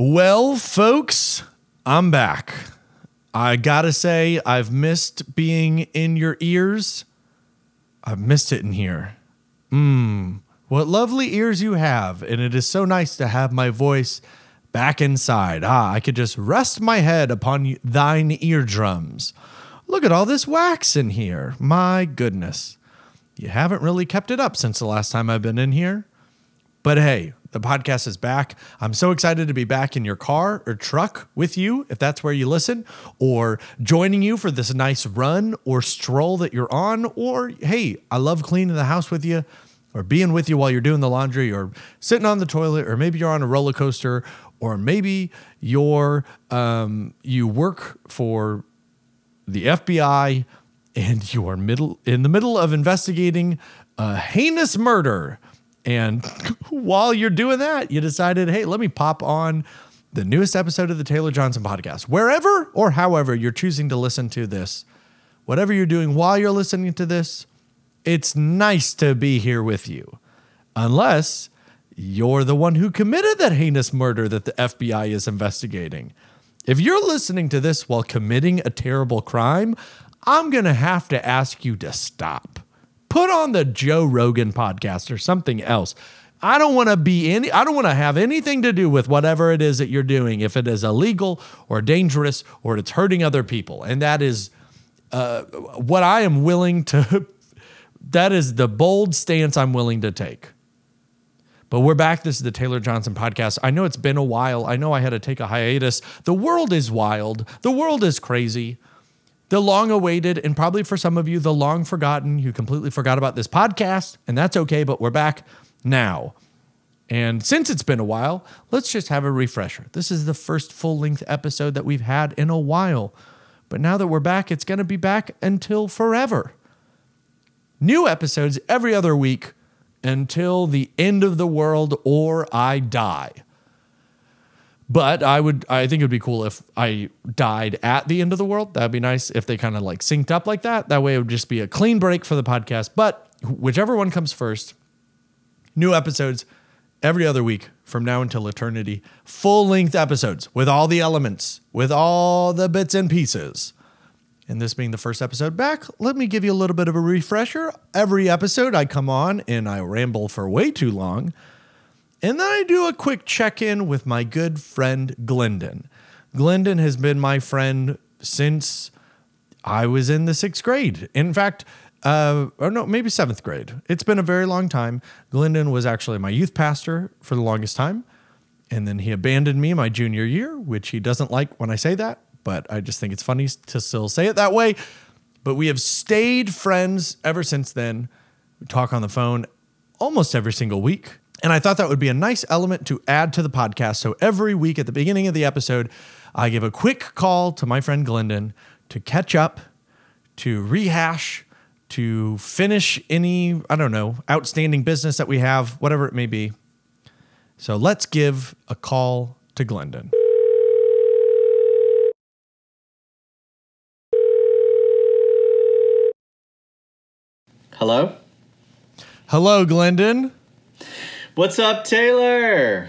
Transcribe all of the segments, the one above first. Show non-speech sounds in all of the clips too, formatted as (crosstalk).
Well, folks, I'm back. I gotta say, I've missed being in your ears. I've missed it in here. Mmm, what lovely ears you have, and it is so nice to have my voice back inside. Ah, I could just rest my head upon thine eardrums. Look at all this wax in here. My goodness. You haven't really kept it up since the last time I've been in here. But hey, the podcast is back. I'm so excited to be back in your car or truck with you, if that's where you listen, or joining you for this nice run or stroll that you're on. Or hey, I love cleaning the house with you, or being with you while you're doing the laundry, or sitting on the toilet, or maybe you're on a roller coaster, or maybe you're um, you work for the FBI and you are middle in the middle of investigating a heinous murder and while you're doing that, you decided, hey, let me pop on the newest episode of the Taylor Johnson podcast, wherever or however you're choosing to listen to this. Whatever you're doing while you're listening to this, it's nice to be here with you. Unless you're the one who committed that heinous murder that the FBI is investigating. If you're listening to this while committing a terrible crime, I'm going to have to ask you to stop put on the Joe Rogan podcast or something else. I don't want to be any I don't want to have anything to do with whatever it is that you're doing if it is illegal or dangerous or it's hurting other people. And that is uh, what I am willing to (laughs) that is the bold stance I'm willing to take. But we're back. This is the Taylor Johnson podcast. I know it's been a while. I know I had to take a hiatus. The world is wild. The world is crazy the long awaited, and probably for some of you, the long forgotten. You completely forgot about this podcast, and that's okay, but we're back now. And since it's been a while, let's just have a refresher. This is the first full length episode that we've had in a while. But now that we're back, it's going to be back until forever. New episodes every other week until the end of the world or I die. But I would, I think it would be cool if I died at the end of the world. That'd be nice if they kind of like synced up like that. That way it would just be a clean break for the podcast. But whichever one comes first, new episodes every other week from now until eternity. Full length episodes with all the elements, with all the bits and pieces. And this being the first episode back, let me give you a little bit of a refresher. Every episode I come on and I ramble for way too long. And then I do a quick check in with my good friend Glendon. Glendon has been my friend since I was in the sixth grade. In fact, uh, or no, maybe seventh grade. It's been a very long time. Glendon was actually my youth pastor for the longest time. And then he abandoned me my junior year, which he doesn't like when I say that, but I just think it's funny to still say it that way. But we have stayed friends ever since then. We talk on the phone almost every single week. And I thought that would be a nice element to add to the podcast. So every week at the beginning of the episode, I give a quick call to my friend Glendon to catch up, to rehash, to finish any, I don't know, outstanding business that we have, whatever it may be. So let's give a call to Glendon. Hello? Hello, Glendon. What's up, Taylor?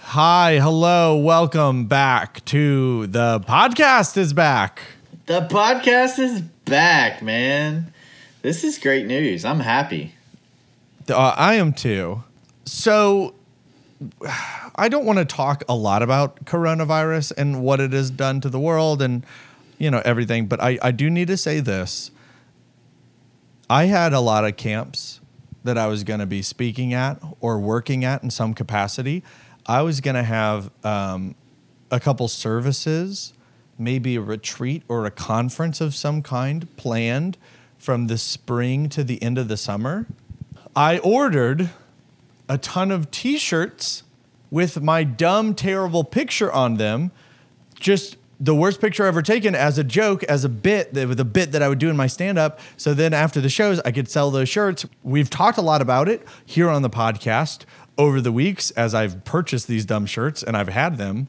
Hi, hello, welcome back to the podcast is back. The podcast is back, man. This is great news. I'm happy. Uh, I am too. So, I don't want to talk a lot about coronavirus and what it has done to the world and, you know, everything, but I, I do need to say this. I had a lot of camps that I was going to be speaking at or working at in some capacity. I was going to have um, a couple services, maybe a retreat or a conference of some kind planned from the spring to the end of the summer. I ordered a ton of t shirts with my dumb, terrible picture on them, just the worst picture ever taken as a joke, as a bit, with a bit that I would do in my stand up. So then after the shows, I could sell those shirts. We've talked a lot about it here on the podcast over the weeks as I've purchased these dumb shirts and I've had them.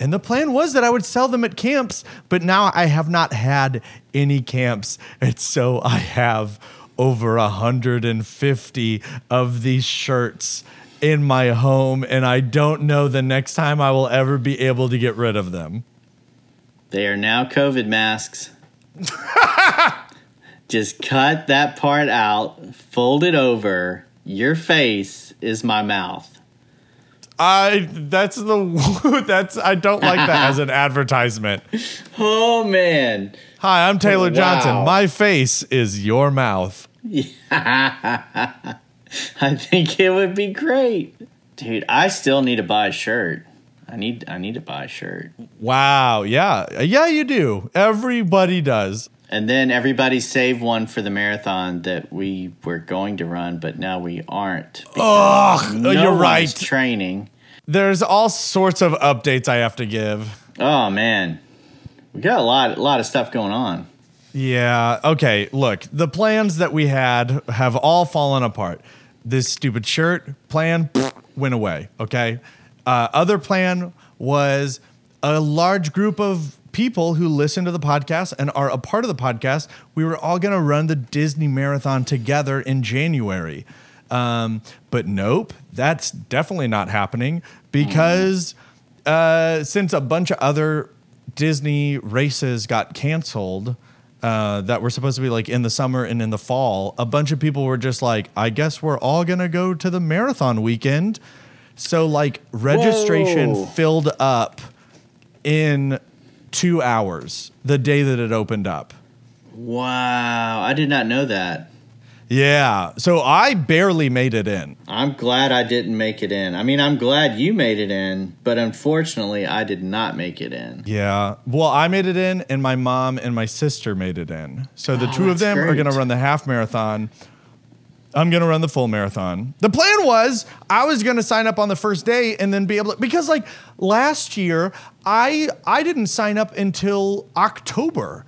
And the plan was that I would sell them at camps, but now I have not had any camps. And so I have over 150 of these shirts in my home, and I don't know the next time I will ever be able to get rid of them. They are now COVID masks. (laughs) Just cut that part out, fold it over. Your face is my mouth. I that's the (laughs) that's I don't like that as an (laughs) advertisement. Oh man. Hi, I'm Taylor Wow. Johnson. My face is your mouth. I think it would be great. Dude, I still need to buy a shirt. I need I need to buy a shirt. Wow. Yeah. Yeah, you do. Everybody does. And then everybody save one for the marathon that we were going to run, but now we aren't. Ugh, No you're right. Training. There's all sorts of updates I have to give. Oh man, we got a lot, a lot of stuff going on. Yeah. Okay. Look, the plans that we had have all fallen apart. This stupid shirt plan went away. Okay. Uh, other plan was a large group of people who listen to the podcast and are a part of the podcast. We were all going to run the Disney Marathon together in January. Um, but nope, that's definitely not happening because uh, since a bunch of other Disney races got canceled uh, that were supposed to be like in the summer and in the fall, a bunch of people were just like, I guess we're all gonna go to the marathon weekend. So like registration Whoa. filled up in two hours the day that it opened up. Wow, I did not know that. Yeah. So I barely made it in. I'm glad I didn't make it in. I mean, I'm glad you made it in, but unfortunately, I did not make it in. Yeah. Well, I made it in, and my mom and my sister made it in. So the Oh, two of them are going to run the half marathon. I'm going to run the full marathon. The plan was I was going to sign up on the first day and then be able to because like last year I I didn't sign up until October.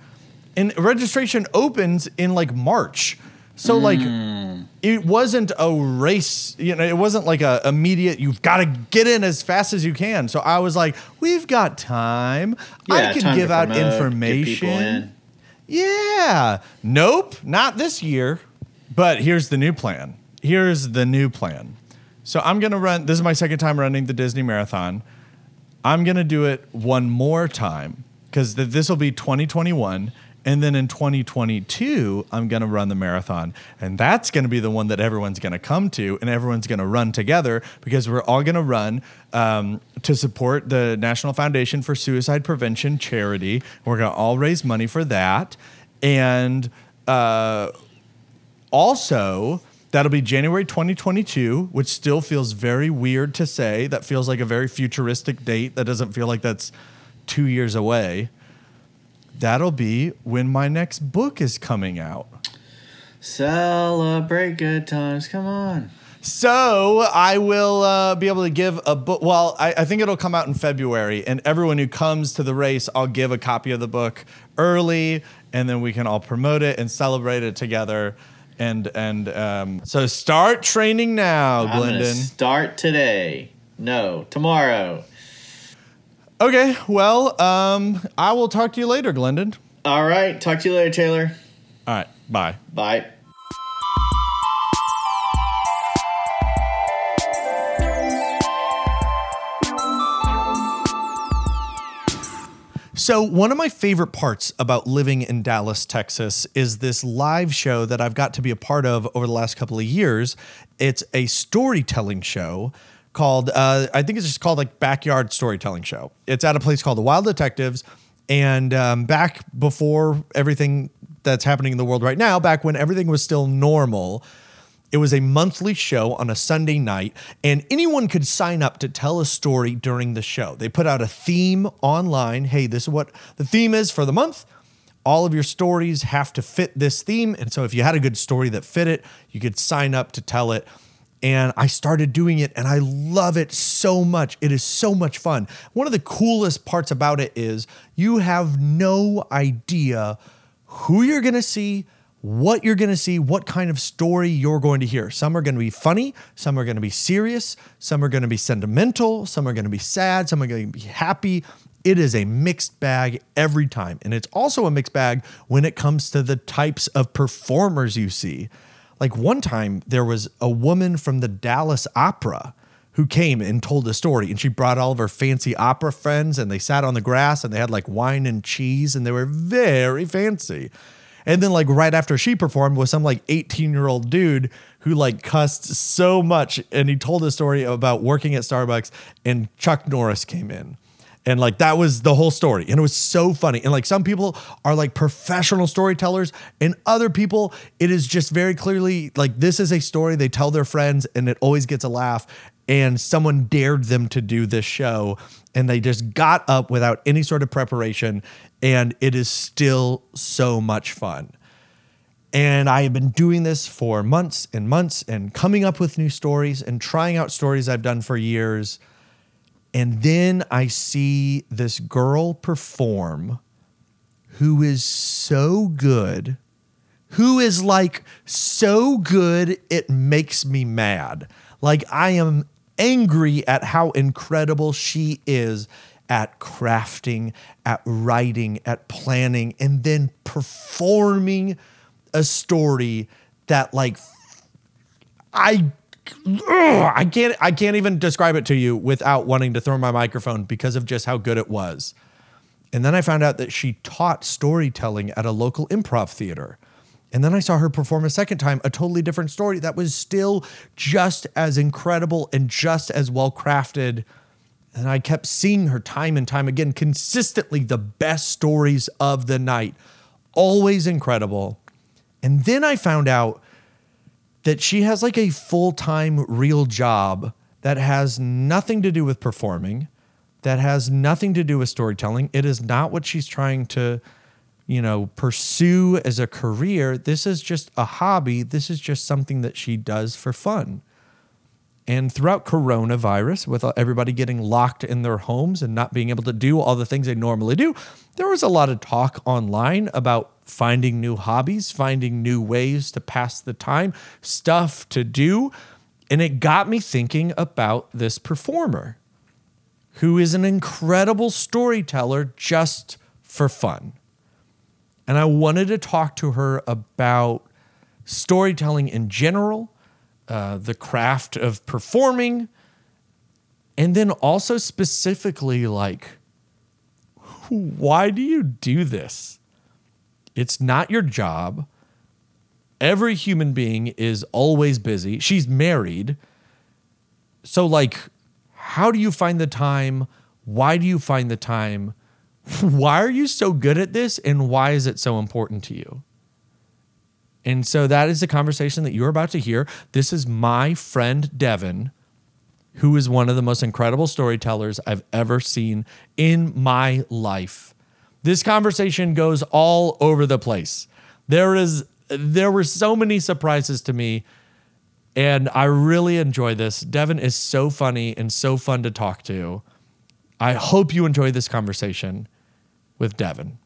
And registration opens in like March. So like hmm. it wasn't a race, you know, it wasn't like a immediate you've got to get in as fast as you can. So I was like, we've got time. I Yeah, time to give out promote, information. in. Yeah. Nope, not this year. But here's the new plan. Here's the new plan. So I'm going to run, this is my second time running the Disney Marathon. I'm going to do it one more time because th- this will be 2021. And then in 2022, I'm going to run the marathon. And that's going to be the one that everyone's going to come to and everyone's going to run together because we're all going to run um, to support the National Foundation for Suicide Prevention charity. We're going to all raise money for that. And uh, also, that'll be January 2022, which still feels very weird to say. That feels like a very futuristic date. That doesn't feel like that's two years away. That'll be when my next book is coming out. Celebrate good times. Come on. So I will uh, be able to give a book. Well, I, I think it'll come out in February, and everyone who comes to the race, I'll give a copy of the book early, and then we can all promote it and celebrate it together. And and um, so start training now, I'm Glendon. start today. No, tomorrow. Okay, well, um, I will talk to you later, Glendon. All right. Talk to you later, Taylor. All right, bye. Bye. So, one of my favorite parts about living in Dallas, Texas, is this live show that I've got to be a part of over the last couple of years. It's a storytelling show called, uh, I think it's just called like Backyard Storytelling Show. It's at a place called the Wild Detectives. And um, back before everything that's happening in the world right now, back when everything was still normal, it was a monthly show on a Sunday night, and anyone could sign up to tell a story during the show. They put out a theme online. Hey, this is what the theme is for the month. All of your stories have to fit this theme. And so if you had a good story that fit it, you could sign up to tell it. And I started doing it and I love it so much. It is so much fun. One of the coolest parts about it is you have no idea who you're to see, what you're going to see, what kind of story you're going to hear. Some are going to be funny, some are going to be serious, some are going to be sentimental, some are going to be sad, some are going to be happy. It is a mixed bag every time. And it's also a mixed bag when it comes to the types of performers you see. Like one time, there was a woman from the Dallas Opera who came and told a story. And she brought all of her fancy opera friends and they sat on the grass and they had like wine and cheese and they were very fancy. And then like right after she performed was some like 18 year old dude who like cussed so much and he told a story about working at Starbucks and Chuck Norris came in. And like that was the whole story. And it was so funny. And like some people are like professional storytellers, and other people, it is just very clearly like this is a story they tell their friends and it always gets a laugh. And someone dared them to do this show, and they just got up without any sort of preparation. And it is still so much fun. And I have been doing this for months and months and coming up with new stories and trying out stories I've done for years and then I see this girl perform who is so good, who is like so good, it makes me mad. Like I am angry at how incredible she is at crafting, at writing, at planning, and then performing a story that like I ugh, I can't I can't even describe it to you without wanting to throw my microphone because of just how good it was. And then I found out that she taught storytelling at a local improv theater. And then I saw her perform a second time, a totally different story that was still just as incredible and just as well crafted. And I kept seeing her time and time again, consistently the best stories of the night, always incredible. And then I found out that she has like a full time real job that has nothing to do with performing, that has nothing to do with storytelling. It is not what she's trying to, you know, pursue as a career. This is just a hobby. This is just something that she does for fun. And throughout coronavirus, with everybody getting locked in their homes and not being able to do all the things they normally do, there was a lot of talk online about finding new hobbies, finding new ways to pass the time, stuff to do. And it got me thinking about this performer who is an incredible storyteller just for fun. And I wanted to talk to her about storytelling in general, uh, the craft of performing, and then also specifically like, why do you do this? It's not your job. Every human being is always busy. She's married. So, like, how do you find the time? Why do you find the time? Why are you so good at this? And why is it so important to you? And so that is the conversation that you're about to hear. This is my friend Devin, who is one of the most incredible storytellers I've ever seen in my life. This conversation goes all over the place. There is there were so many surprises to me and I really enjoy this. Devin is so funny and so fun to talk to. I hope you enjoy this conversation with Devin.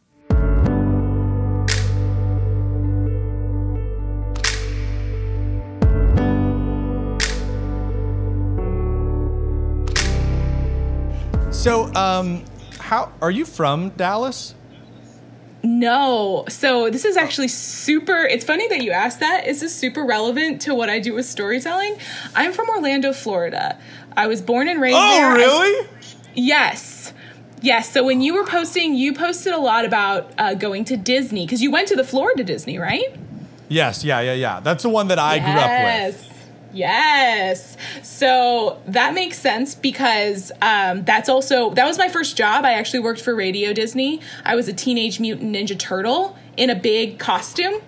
So, um, how are you from Dallas? No. So this is actually super. It's funny that you asked that. This is super relevant to what I do with storytelling. I'm from Orlando, Florida. I was born and raised oh, there. really? yes. Yes. So when you were posting, you posted a lot about uh, going to Disney because you went to the Florida Disney, right? Yes. Yeah. Yeah. Yeah. That's the one that I yes. grew up with. Yes. Yes. So that makes sense because um, that's also that was my first job. I actually worked for Radio Disney. I was a Teenage Mutant Ninja Turtle in a big costume.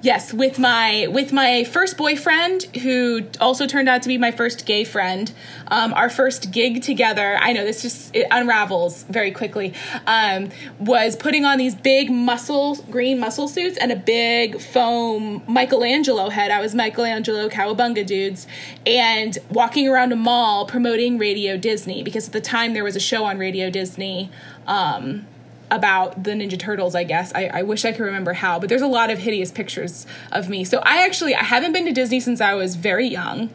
Yes, with my with my first boyfriend, who also turned out to be my first gay friend. Um, our first gig together, I know this just it unravels very quickly. Um, was putting on these big muscle green muscle suits and a big foam Michelangelo head. I was Michelangelo Cowabunga dudes, and walking around a mall promoting Radio Disney because at the time there was a show on Radio Disney. Um, about the Ninja Turtles, I guess. I, I, wish I could remember how, but there's a lot of hideous pictures of me. So I actually I haven't been to Disney since I was very young.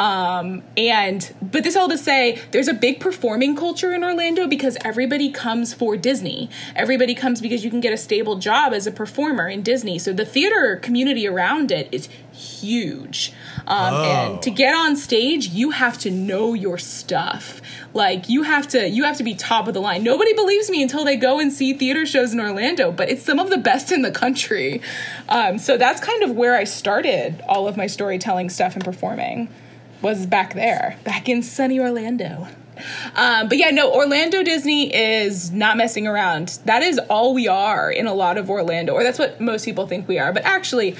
Um, and but this all to say, there's a big performing culture in Orlando because everybody comes for Disney. Everybody comes because you can get a stable job as a performer in Disney. So the theater community around it is huge. Um, Oh. And to get on stage, you have to know your stuff. Like you have to you have to be top of the line. Nobody believes me until they go and see theater shows in Orlando, but it's some of the best in the country. Um, so that's kind of where I started all of my storytelling stuff and performing was back there, back in sunny Orlando. Um, but yeah, no, Orlando Disney is not messing around. That is all we are in a lot of Orlando, or that's what most people think we are. But actually,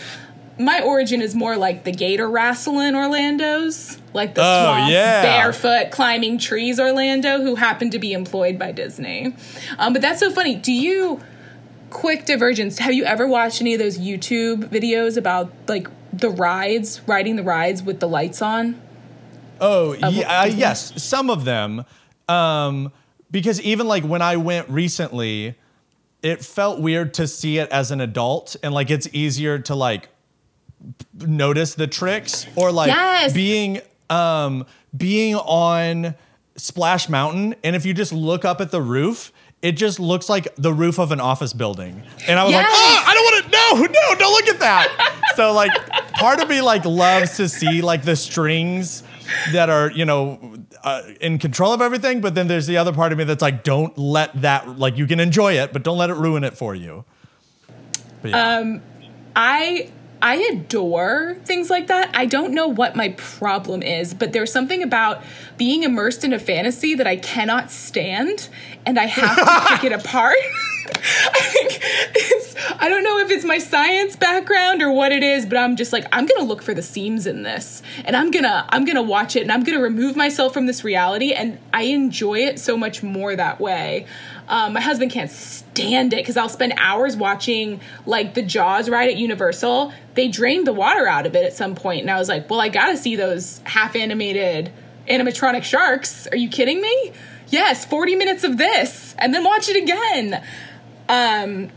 my origin is more like the gator wrestling Orlando's, like the Oh, swamp, yeah. barefoot climbing trees Orlando, who happen to be employed by Disney. Um, but that's so funny. Do you? Quick divergence. Have you ever watched any of those YouTube videos about like the rides, riding the rides with the lights on? Oh, yeah, uh, yes, some of them. Um, because even like when I went recently, it felt weird to see it as an adult, and like it's easier to like p- notice the tricks or like Yes. being um being on Splash Mountain, and if you just look up at the roof. It just looks like the roof of an office building, and I was like, Yes. "Oh, I don't want to! No, no, don't look at that." so, like, part of me like loves to see like the strings that are you know uh, in control of everything but then there's the other part of me that's like don't let that like you can enjoy it but don't let it ruin it for you yeah. I I adore things like that. I don't know what my problem is, but there's something about being immersed in a fantasy that I cannot stand and I have to (laughs) pick it apart. (laughs) I think it's I don't know if it's my science background or what it is, but I'm just like I'm to look for the seams in this and I'm to I'm to watch it and I'm to remove myself from this reality and I enjoy it so much more that way. Um, my husband can't stand it because I'll spend hours watching like the Jaws ride at Universal. They drained the water out of it at some point, and I was like, "Well, I gotta see those half animated animatronic sharks. Are you kidding me? Yes, forty minutes of this, and then watch it again." Um,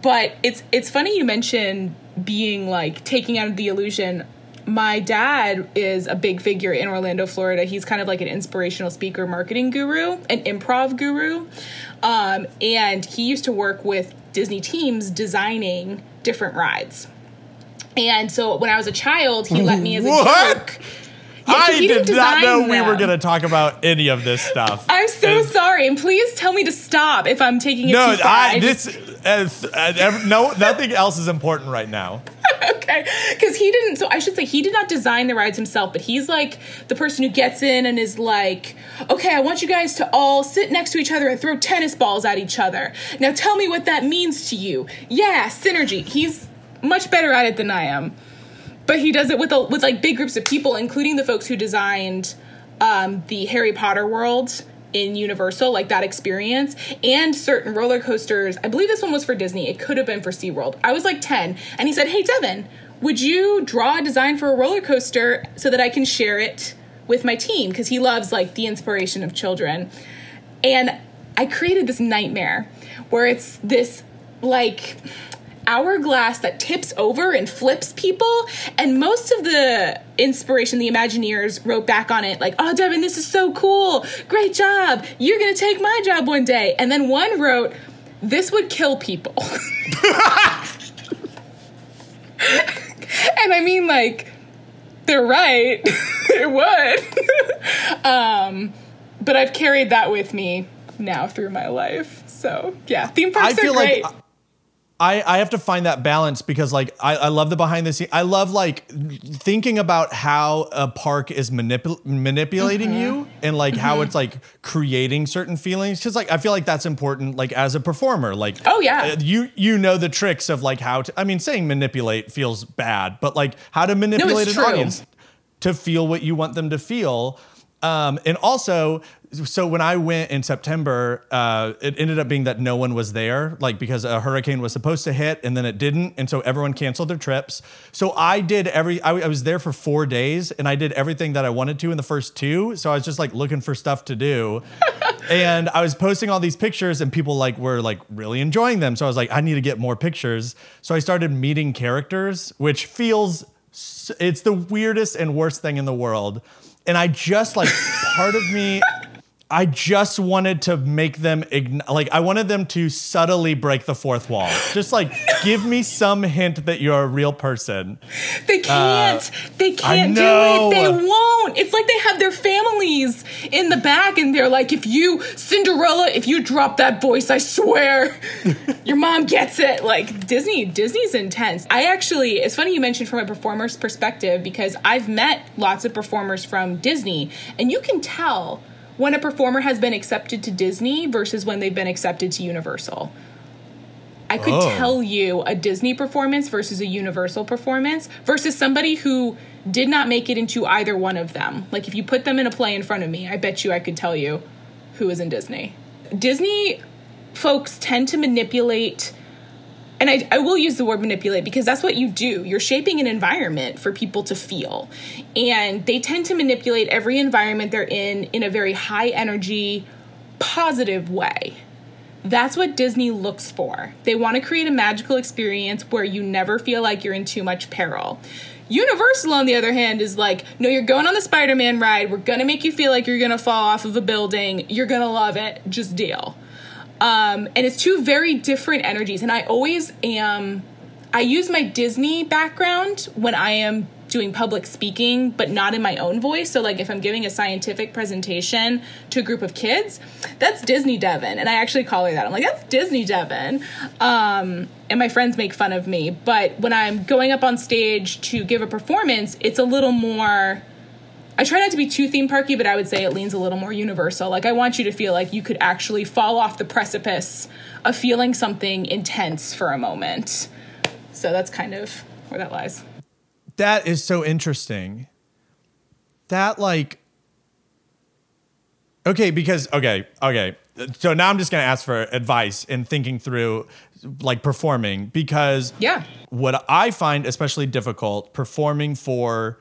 but it's it's funny you mentioned being like taking out of the illusion. My dad is a big figure in Orlando, Florida. He's kind of like an inspirational speaker, marketing guru, an improv guru, um, and he used to work with Disney teams designing different rides. And so when I was a child, he let me as a What? joke. Yeah, i didn't know design we were going to talk about any of this stuff I'm so And- sorry, and please tell me to stop if I'm taking it no too far. i this uh, uh, no nothing else is important right now (laughs) okay. Because he didn't so i should say he did not design the rides himself but he's like the person who gets in and is like okay i want you guys to all sit next to each other and throw tennis balls at each other. Now tell me what that means to you. Yeah synergy. He's much better at it than i am. But he does it with a, with like big groups of people including the folks who designed um, the harry potter world in universal like that experience and certain roller coasters. I believe this one was for disney. It could have been for seaworld. I was like 10 and he said hey devin would you draw a design for a roller coaster so that i can share it with my team? Because he loves like the inspiration of children. And I created this nightmare where it's this like hourglass that tips over and flips people. And most of the inspiration, the Imagineers wrote back on it like, oh, Devin, this is so cool. Great job. You're going to take my job one day. And then one wrote, this would kill people. (laughs) and I mean, like, they're right. (laughs) it would. (laughs) um, but I've carried that with me now through my life. So yeah, theme parks I feel are great. like I, I have to find that balance because like I, I love the behind the scenes. I love like thinking about how a park is manipul- manipulating Mm-hmm. you and like how it's like creating certain feelings. Cause like I feel like that's important like as a performer. Like Oh, yeah. uh, you you know the tricks of like how to I mean saying manipulate feels bad, but like how to manipulate an true. audience to feel what you want them to feel. Um, and also, so when I went in September, uh, it ended up being that no one was there, like because a hurricane was supposed to hit and then it didn't, and so everyone canceled their trips. So I did every. I, I was there for four days, and I did everything that I wanted to in the first two. So I was just like looking for stuff to do, (laughs) and I was posting all these pictures, and people like were like really enjoying them. So I was like, I need to get more pictures. So I started meeting characters, which feels it's the weirdest and worst thing in the world. And I just like part of me I just wanted to make them ign- like I wanted them to subtly break the fourth wall. Just like give me some hint that you're a real person. They uh, can't. they can't do it. They won't. It's like they have their families in the back and they're like, if you, Cinderella, if you drop that voice, I swear, (laughs) your mom gets it. Like Disney, Disney's intense. I actually, it's funny you mentioned from a performer's perspective because I've met lots of performers from Disney and you can tell when a performer has been accepted to Disney versus when they've been accepted to Universal. I could Oh. tell you a Disney performance versus a Universal performance versus somebody who did not make it into either one of them. Like if you put them in a play in front of me, I bet you I could tell you who is in Disney. Disney folks tend to manipulate and I, I will use the word manipulate because that's what you do. You're shaping an environment for people to feel. And they tend to manipulate every environment they're in in a very high energy, positive way. That's what Disney looks for. They want to create a magical experience where you never feel like you're in too much peril. Universal, on the other hand, is like, no, you're going on the Spider Man ride. We're going to make you feel like you're going to fall off of a building. You're going to love it. Just deal. Um, and it's two very different energies. And I always am, I use my Disney background when I am doing public speaking, but not in my own voice. So, like, if I'm giving a scientific presentation to a group of kids, that's Disney Devin. And I actually call her that. I'm like, that's Disney Devin. Um, and my friends make fun of me. But when I'm going up on stage to give a performance, it's a little more. I try not to be too theme parky, but I would say it leans a little more universal. Like I want you to feel like you could actually fall off the precipice of feeling something intense for a moment. So that's kind of where that lies. That is so interesting. That like Okay, because okay, okay. So now I'm just going to ask for advice in thinking through like performing because Yeah. what I find especially difficult performing for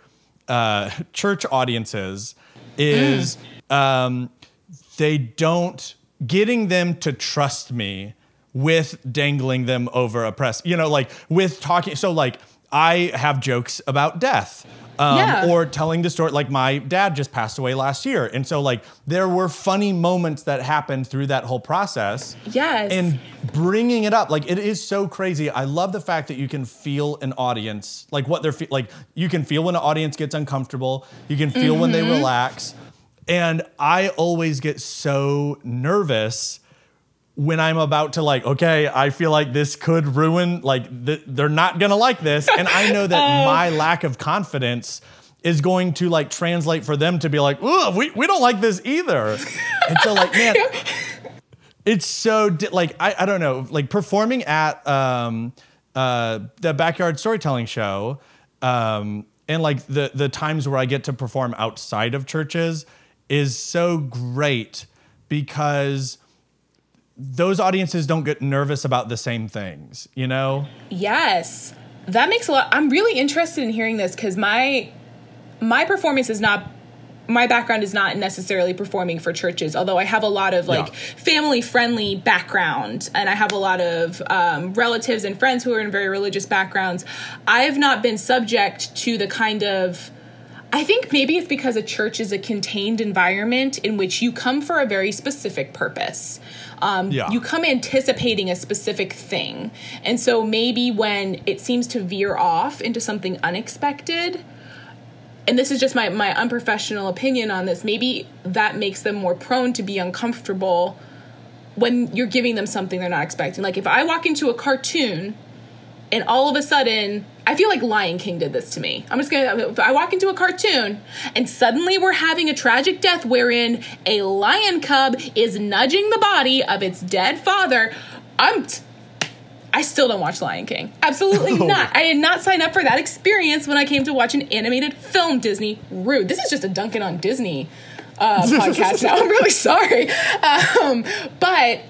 uh, church audiences is um, they don't getting them to trust me with dangling them over a press. You know, like with talking. So like I have jokes about death. Um, Yeah. Or telling the story, like my dad just passed away last year. And so, like, there were funny moments that happened through that whole process Yes. and bringing it up like it is so crazy i love the fact that you can feel an audience like what they're fe- like you can feel when an audience gets uncomfortable you can feel when they relax and i always get so nervous when i'm about to like okay i feel like this could ruin like th- they're not gonna like this and i know that (laughs) my lack of confidence is going to like translate for them to be like, Ugh, we, we don't like this either. and so like, man, (laughs) it's so di- like I, I don't know like performing at um uh the backyard storytelling show um and like the the times where I get to perform outside of churches is so great because those audiences don't get nervous about the same things, you know? Yes. That makes a lot I'm really interested in hearing this cuz my my performance is not my background is not necessarily performing for churches, although I have a lot of like Yeah. family friendly background and I have a lot of um, relatives and friends who are in very religious backgrounds. I have not been subject to the kind of I think maybe it's because a church is a contained environment in which you come for a very specific purpose. Um, Yeah. You come anticipating a specific thing. And so maybe when it seems to veer off into something unexpected, and this is just my, my unprofessional opinion on this, maybe that makes them more prone to be uncomfortable when you're giving them something they're not expecting. Like if I walk into a cartoon and all of a sudden I feel like Lion King did this to me. I'm just gonna I walk into a cartoon and suddenly we're having a tragic death wherein a lion cub is nudging the body of its dead father. I'm t- I still don't watch Lion King. Absolutely (laughs) not. I did not sign up for that experience when I came to watch an animated film. Disney rude. This is just a Duncan on Disney uh, (laughs) podcast now. I'm really sorry. Um, but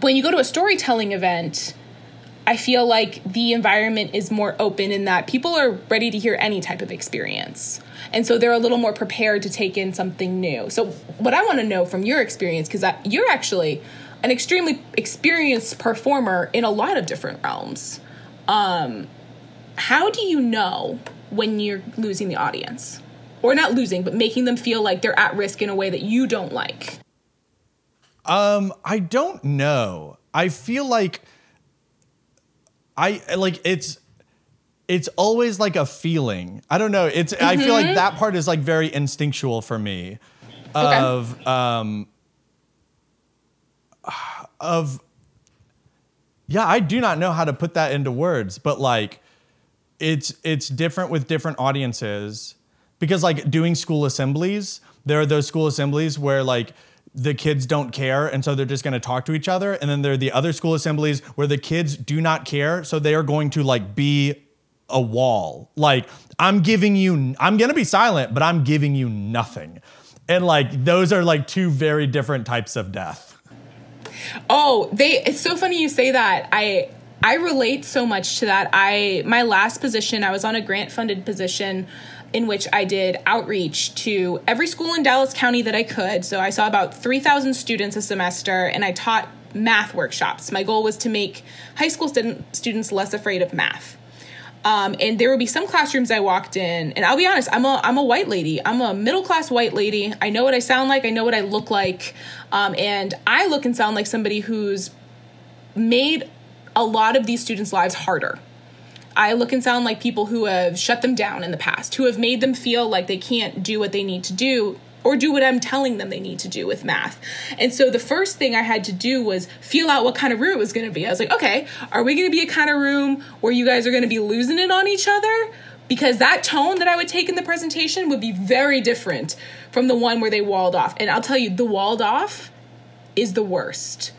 when you go to a storytelling event, I feel like the environment is more open in that people are ready to hear any type of experience. And so they're a little more prepared to take in something new. So, what I want to know from your experience, because you're actually an extremely experienced performer in a lot of different realms, um, how do you know when you're losing the audience? Or not losing, but making them feel like they're at risk in a way that you don't like? Um, I don't know. I feel like I like it's it's always like a feeling. I don't know. It's I feel like that part is like very instinctual for me Okay. of um of yeah, I do not know how to put that into words, but like it's it's different with different audiences because like doing school assemblies, there are those school assemblies where like the kids don't care and so they're just going to talk to each other and then there are the other school assemblies where the kids do not care so they are going to like be a wall. Like I'm giving you I'm going to be silent, but I'm giving you nothing. And like those are like two very different types of death. Oh, they it's so funny you say that. I I relate so much to that. I my last position, I was on a grant funded position in which I did outreach to every school in Dallas County that I could. So I saw about 3,000 students a semester and I taught math workshops. My goal was to make high school student, students less afraid of math. Um, and there would be some classrooms I walked in, and I'll be honest, I'm a I'm a white lady. I'm a middle class white lady. I know what I sound like. I know what I look like, um, and I look and sound like somebody who's made a lot of these students' lives harder. I look and sound like people who have shut them down in the past, who have made them feel like they can't do what they need to do or do what I'm telling them they need to do with math. And so the first thing I had to do was feel out what kind of room it was going to be. I was like, okay, are we going to be a kind of room where you guys are going to be losing it on each other? Because that tone that I would take in the presentation would be very different from the one where they walled off. And I'll tell you, the walled off is the worst.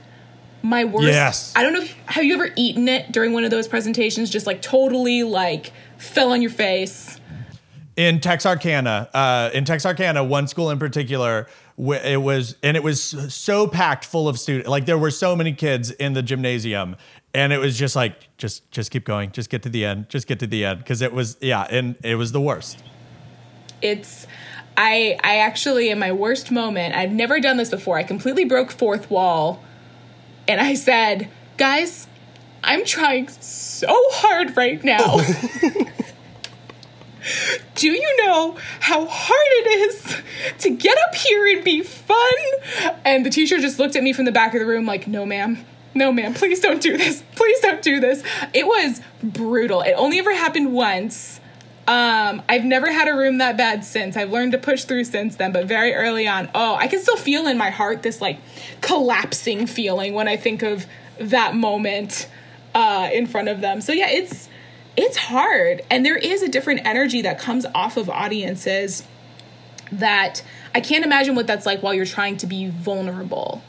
My worst. Yes. I don't know. If, have you ever eaten it during one of those presentations? Just like totally like fell on your face. in Texarkana, uh, in Texarkana, one school in particular, it was and it was so packed full of students. Like there were so many kids in the gymnasium, and it was just like just just keep going, just get to the end, just get to the end, because it was yeah, and it was the worst. it's I I actually in my worst moment, I've never done this before. I completely broke fourth wall and I said, "Guys, I'm trying so hard right now." Oh. (laughs) Do you know how hard it is to get up here and be fun? And the teacher just looked at me from the back of the room like, "No, ma'am. No, ma'am. Please don't do this. Please don't do this." It was brutal. It only ever happened once. Um, I've never had a room that bad since. I've learned to push through since then, but very early on, oh, I can still feel in my heart this like collapsing feeling when I think of that moment uh, in front of them. So yeah, it's it's hard, and there is a different energy that comes off of audiences that I can't imagine what that's like while you're trying to be vulnerable.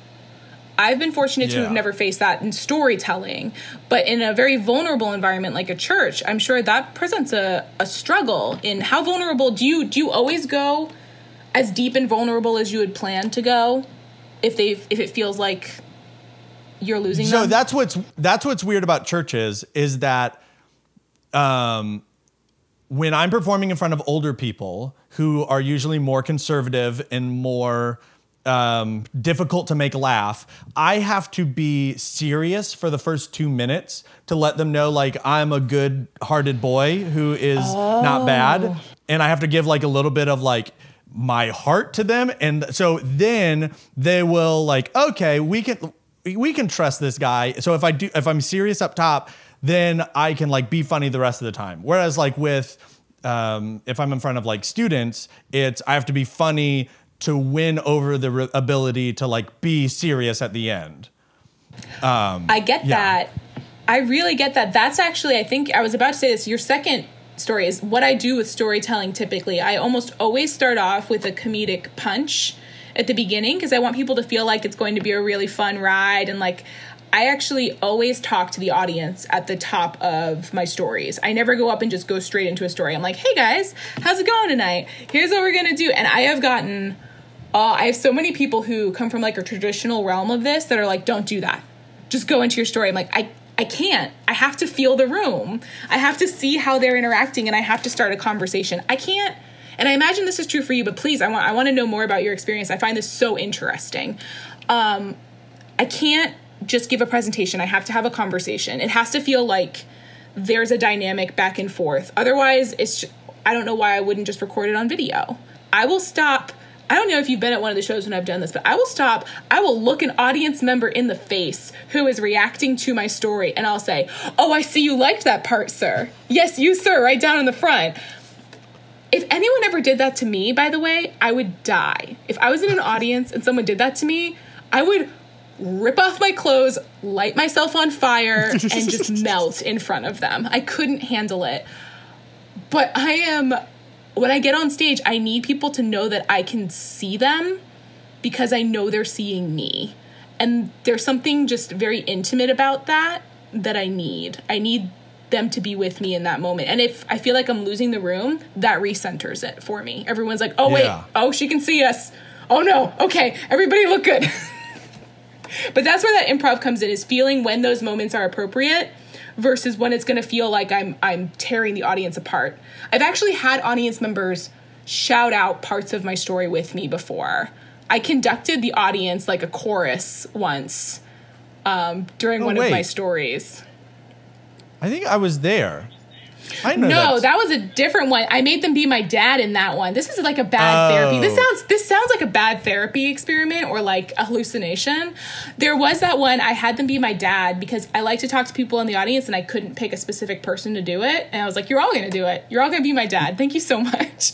I've been fortunate to have never faced that in storytelling, but in a very vulnerable environment like a church, I'm sure that presents a, a struggle in how vulnerable do you do you always go as deep and vulnerable as you had planned to go if they if it feels like you're losing So them? that's what's that's what's weird about churches is that um, when I'm performing in front of older people who are usually more conservative and more um, difficult to make laugh, I have to be serious for the first two minutes to let them know like I'm a good-hearted boy who is not bad, and I have to give like a little bit of like my heart to them, and so then they will like okay, we can we can trust this guy. So if I do, if I'm serious up top, then I can like be funny the rest of the time. Whereas like with, um, if I'm in front of like students, it's I have to be funny to win over the re- ability to like be serious at the end. Um, I get Yeah. that. I really get that. That's actually, I think I was about to say this. Your second story is what I do with storytelling typically. I almost always start off with a comedic punch at the beginning because I want people to feel like it's going to be a really fun ride and like. I actually always talk to the audience at the top of my stories. I never go up and just go straight into a story. I'm like, hey guys, how's it going tonight? Here's what we're gonna do. And I have gotten uh, I have so many people who come from like a traditional realm of this that are like, don't do that. Just go into your story. I'm like, I, I can't. I have to feel the room. I have to see how they're interacting and I have to start a conversation. I can't. And I imagine this is true for you, but please, I want I want to know more about your experience. I find this so interesting. Um, I can't just give a presentation. I have to have a conversation. It has to feel like there's a dynamic back and forth. Otherwise, it's ju- I don't know why I wouldn't just record it on video. I will stop. I don't know if you've been at one of the shows when I've done this, but I will stop. I will look an audience member in the face who is reacting to my story, and I'll say, "Oh, I see you liked that part, sir. Yes, you, sir, right down in the front." If anyone ever did that to me, by the way, I would die. If I was in an audience and someone did that to me, I would rip off my clothes, light myself on fire, and just (laughs) melt in front of them. I couldn't handle it. But I am, when I get on stage, I need people to know that I can see them because I know they're seeing me. And there's something just very intimate about that that I need. I need them to be with me in that moment. And if I feel like I'm losing the room, that recenters it for me. Everyone's like, oh, wait, Yeah. oh, she can see us. Oh, no, okay, everybody look good. (laughs) but that's where that improv comes in is feeling when those moments are appropriate versus when it's going to feel like I'm I'm tearing the audience apart. I've actually had audience members shout out parts of my story with me before. I conducted the audience like a chorus once um, during Oh, one of my stories. I think I was there. I know No, that. that was a different one. I made them be my dad in that one. This is like a bad Oh. therapy. This oh. sounds this sounds like a bad therapy experiment or like a hallucination. There was that one I had them be my dad because I like to talk to people in the audience and I couldn't pick a specific person to do it. And I was like, "You're all going to do it. You're all going to be my dad. Thank you so (laughs) much."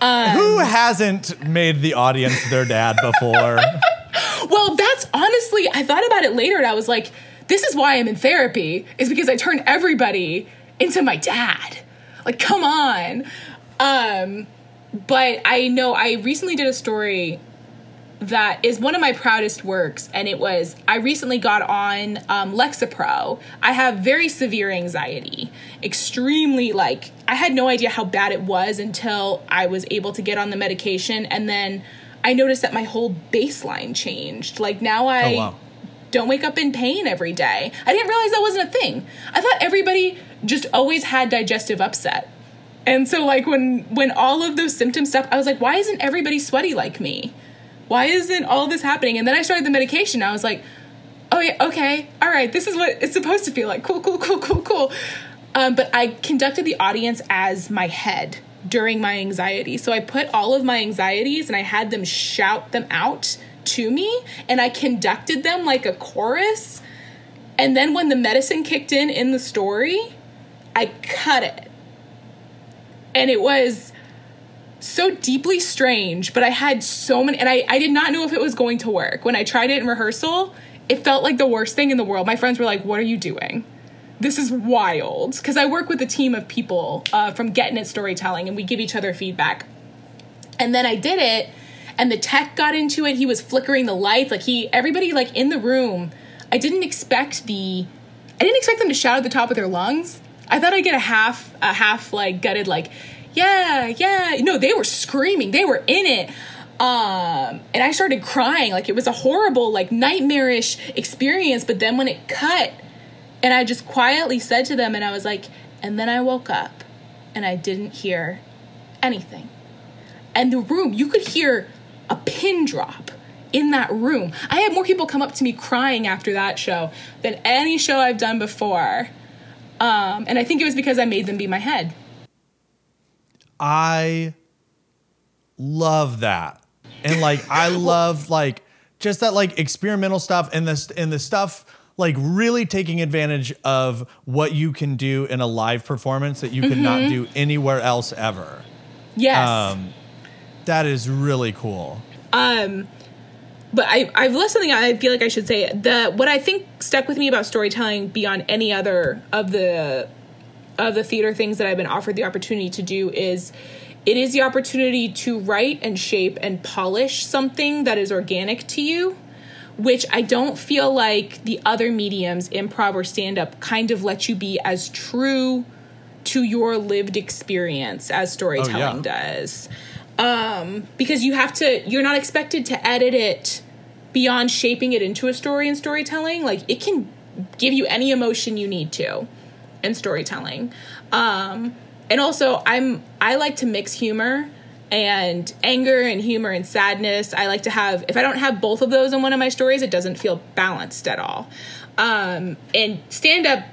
Um, Who hasn't made the audience their dad before? (laughs) Well, that's honestly, I thought about it later and I was like, this is why I'm in therapy, is because I turn everybody into my dad. Like, come on. Um, but I know I recently did a story that is one of my proudest works, and it was I recently got on um, Lexapro. I have very severe anxiety, extremely like I had no idea how bad it was until I was able to get on the medication, and then I noticed that my whole baseline changed. Like now I Oh, wow. Don't wake up in pain every day. I didn't realize that wasn't a thing. I thought everybody just always had digestive upset. And so like when when all of those symptoms stuff, I was like, why isn't everybody sweaty like me? Why isn't all this happening? And then I started the medication. I was like, oh yeah, okay, all right, this is what it's supposed to feel like. Cool, cool, cool, cool, cool. Um, but I conducted the audience as my head during my anxiety. So I put all of my anxieties and I had them shout them out to me, and I conducted them like a chorus. And then when the medicine kicked in in the story, I cut it. And it was so deeply strange, but I had so many, and I, I did not know if it was going to work. When I tried it in rehearsal, it felt like the worst thing in the world. My friends were like, What are you doing? This is wild. Because I work with a team of people uh, from Getting It Storytelling, and we give each other feedback. And then I did it, and the tech got into it. He was flickering the lights. Like, he, everybody, like, in the room, I didn't expect the, I didn't expect them to shout at the top of their lungs. I thought I'd get a half, a half, like, gutted, like, yeah, yeah. No, they were screaming. They were in it. Um, and I started crying. Like, it was a horrible, like, nightmarish experience. But then when it cut, and I just quietly said to them, and I was like, and then I woke up and I didn't hear anything. And the room, you could hear a pin drop in that room. I had more people come up to me crying after that show than any show I've done before. Um, and I think it was because I made them be my head. I love that. And like I (laughs) love like just that like experimental stuff and this and the stuff like really taking advantage of what you can do in a live performance that you could not do anywhere else ever. Yes. Um that is really cool. Um, but I, I've left something out I feel like I should say. The what I think stuck with me about storytelling beyond any other of the of the theater things that I've been offered the opportunity to do is it is the opportunity to write and shape and polish something that is organic to you, which I don't feel like the other mediums, improv or stand up, kind of let you be as true to your lived experience as storytelling does. Um, because you have to, you're not expected to edit it beyond shaping it into a story and storytelling. Like it can give you any emotion you need to in storytelling. Um, and also, I'm I like to mix humor and anger and humor and sadness. I like to have if I don't have both of those in one of my stories, it doesn't feel balanced at all. Um, and stand up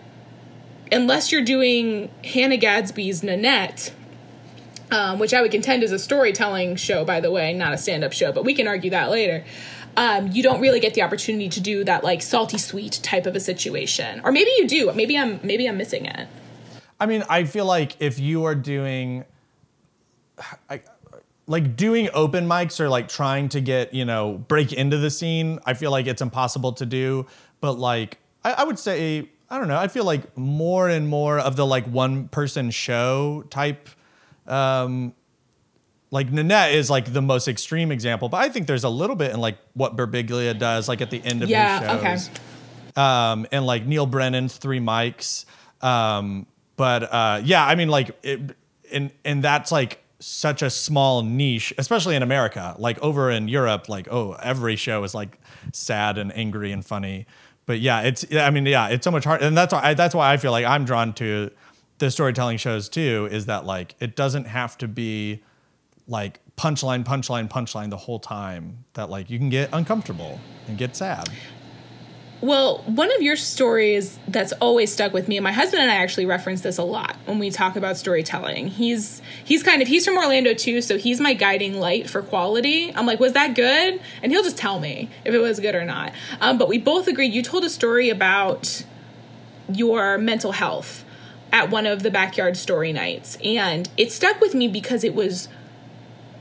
unless you're doing Hannah Gadsby's Nanette, um, which I would contend is a storytelling show, by the way, not a stand up show, but we can argue that later. Um, you don't really get the opportunity to do that like salty sweet type of a situation, or maybe you do. Maybe I'm maybe I'm missing it. I mean, I feel like if you are doing, I, like doing open mics or like trying to get you know break into the scene, I feel like it's impossible to do. But like, I, I would say, I don't know. I feel like more and more of the like one person show type. Um, like Nanette is like the most extreme example, but I think there's a little bit in like what Birbiglia does, like at the end of Yeah, his shows okay. um, and like Neal Brennan's Three Mics. Um, but uh, yeah, I mean, like, it, and and that's like such a small niche, especially in America. Like over in Europe, like oh, every show is like sad and angry and funny. But yeah, it's I mean, yeah, it's so much harder, and that's why I, that's why I feel like I'm drawn to the storytelling shows too. Is that like it doesn't have to be like punchline, punchline, punchline the whole time. That like you can get uncomfortable and get sad. Well, one of your stories that's always stuck with me, and my husband and I actually reference this a lot when we talk about storytelling. He's he's kind of he's from Orlando too, so he's my guiding light for quality. I'm like, was that good? And he'll just tell me if it was good or not. Um, but we both agreed. You told a story about your mental health at one of the backyard story nights, and it stuck with me because it was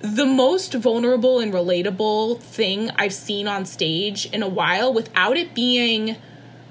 the most vulnerable and relatable thing I've seen on stage in a while without it being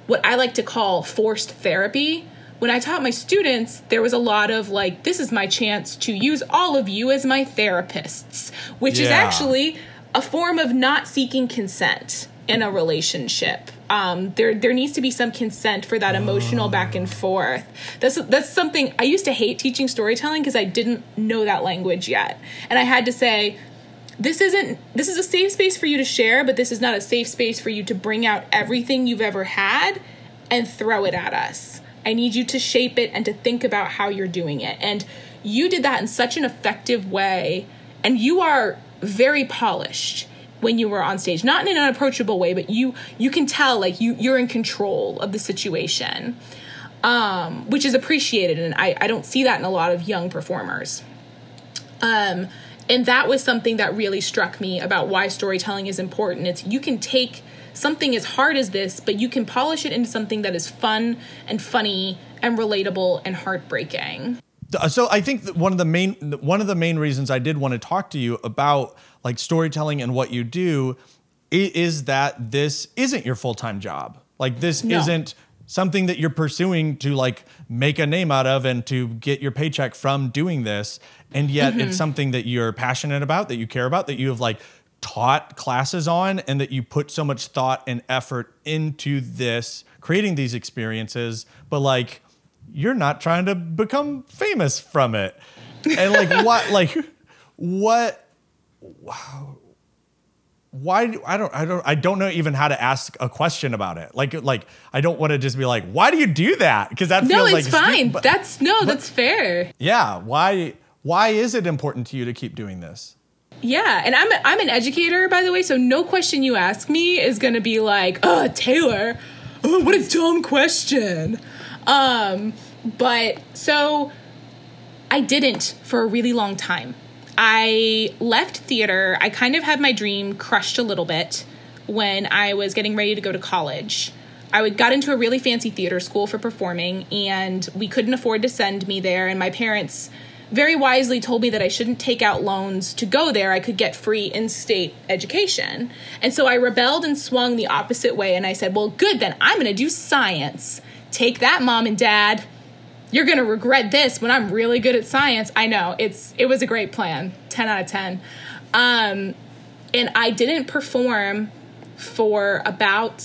what I like to call forced therapy. When I taught my students, there was a lot of like, this is my chance to use all of you as my therapists, which is actually a form of not seeking consent in a relationship. Um, there, there needs to be some consent for that emotional back and forth. That's that's something I used to hate teaching storytelling because I didn't know that language yet, and I had to say, this isn't this is a safe space for you to share, but this is not a safe space for you to bring out everything you've ever had and throw it at us. I need you to shape it and to think about how you're doing it. And you did that in such an effective way, and you are very polished when you were on stage not in an unapproachable way but you you can tell like you you're in control of the situation um which is appreciated and i i don't see that in a lot of young performers. Um and that was something that really struck me about why storytelling is important. It's you can take something as hard as this but you can polish it into something that is fun and funny and relatable and heartbreaking. So I think one of the main one of the main reasons I did want to talk to you about like storytelling and what you do is that this isn't your full-time job. Like this No. isn't something that you're pursuing to like make a name out of and to get your paycheck from doing this and yet it's mm-hmm. something that you're passionate about that you care about that you have like taught classes on and that you put so much thought and effort into this creating these experiences but like you're not trying to become famous from it and like (laughs) what like what why do, I don't I don't I don't know even how to ask a question about it. Like like I don't want to just be like, why do you do that? Because that no feels it's like stu- fine but- that's no that's fair yeah. Why why is it important to you to keep doing this? Yeah, and I'm I'm an educator by the way, so no question you ask me is going to be like, "Oh, Taylor, oh, what a dumb question." Um, but so I didn't for a really long time. I left theater. I kind of had my dream crushed a little bit when I was getting ready to go to college. I got into a really fancy theater school for performing, and we couldn't afford to send me there. And my parents very wisely told me that I shouldn't take out loans to go there. I could get free in state education. And so I rebelled and swung the opposite way. And I said, Well, good, then I'm going to do science. Take that, mom and dad you're gonna regret this when I'm really good at science. I know it's it was a great plan, ten out of ten. Um, and I didn't perform for about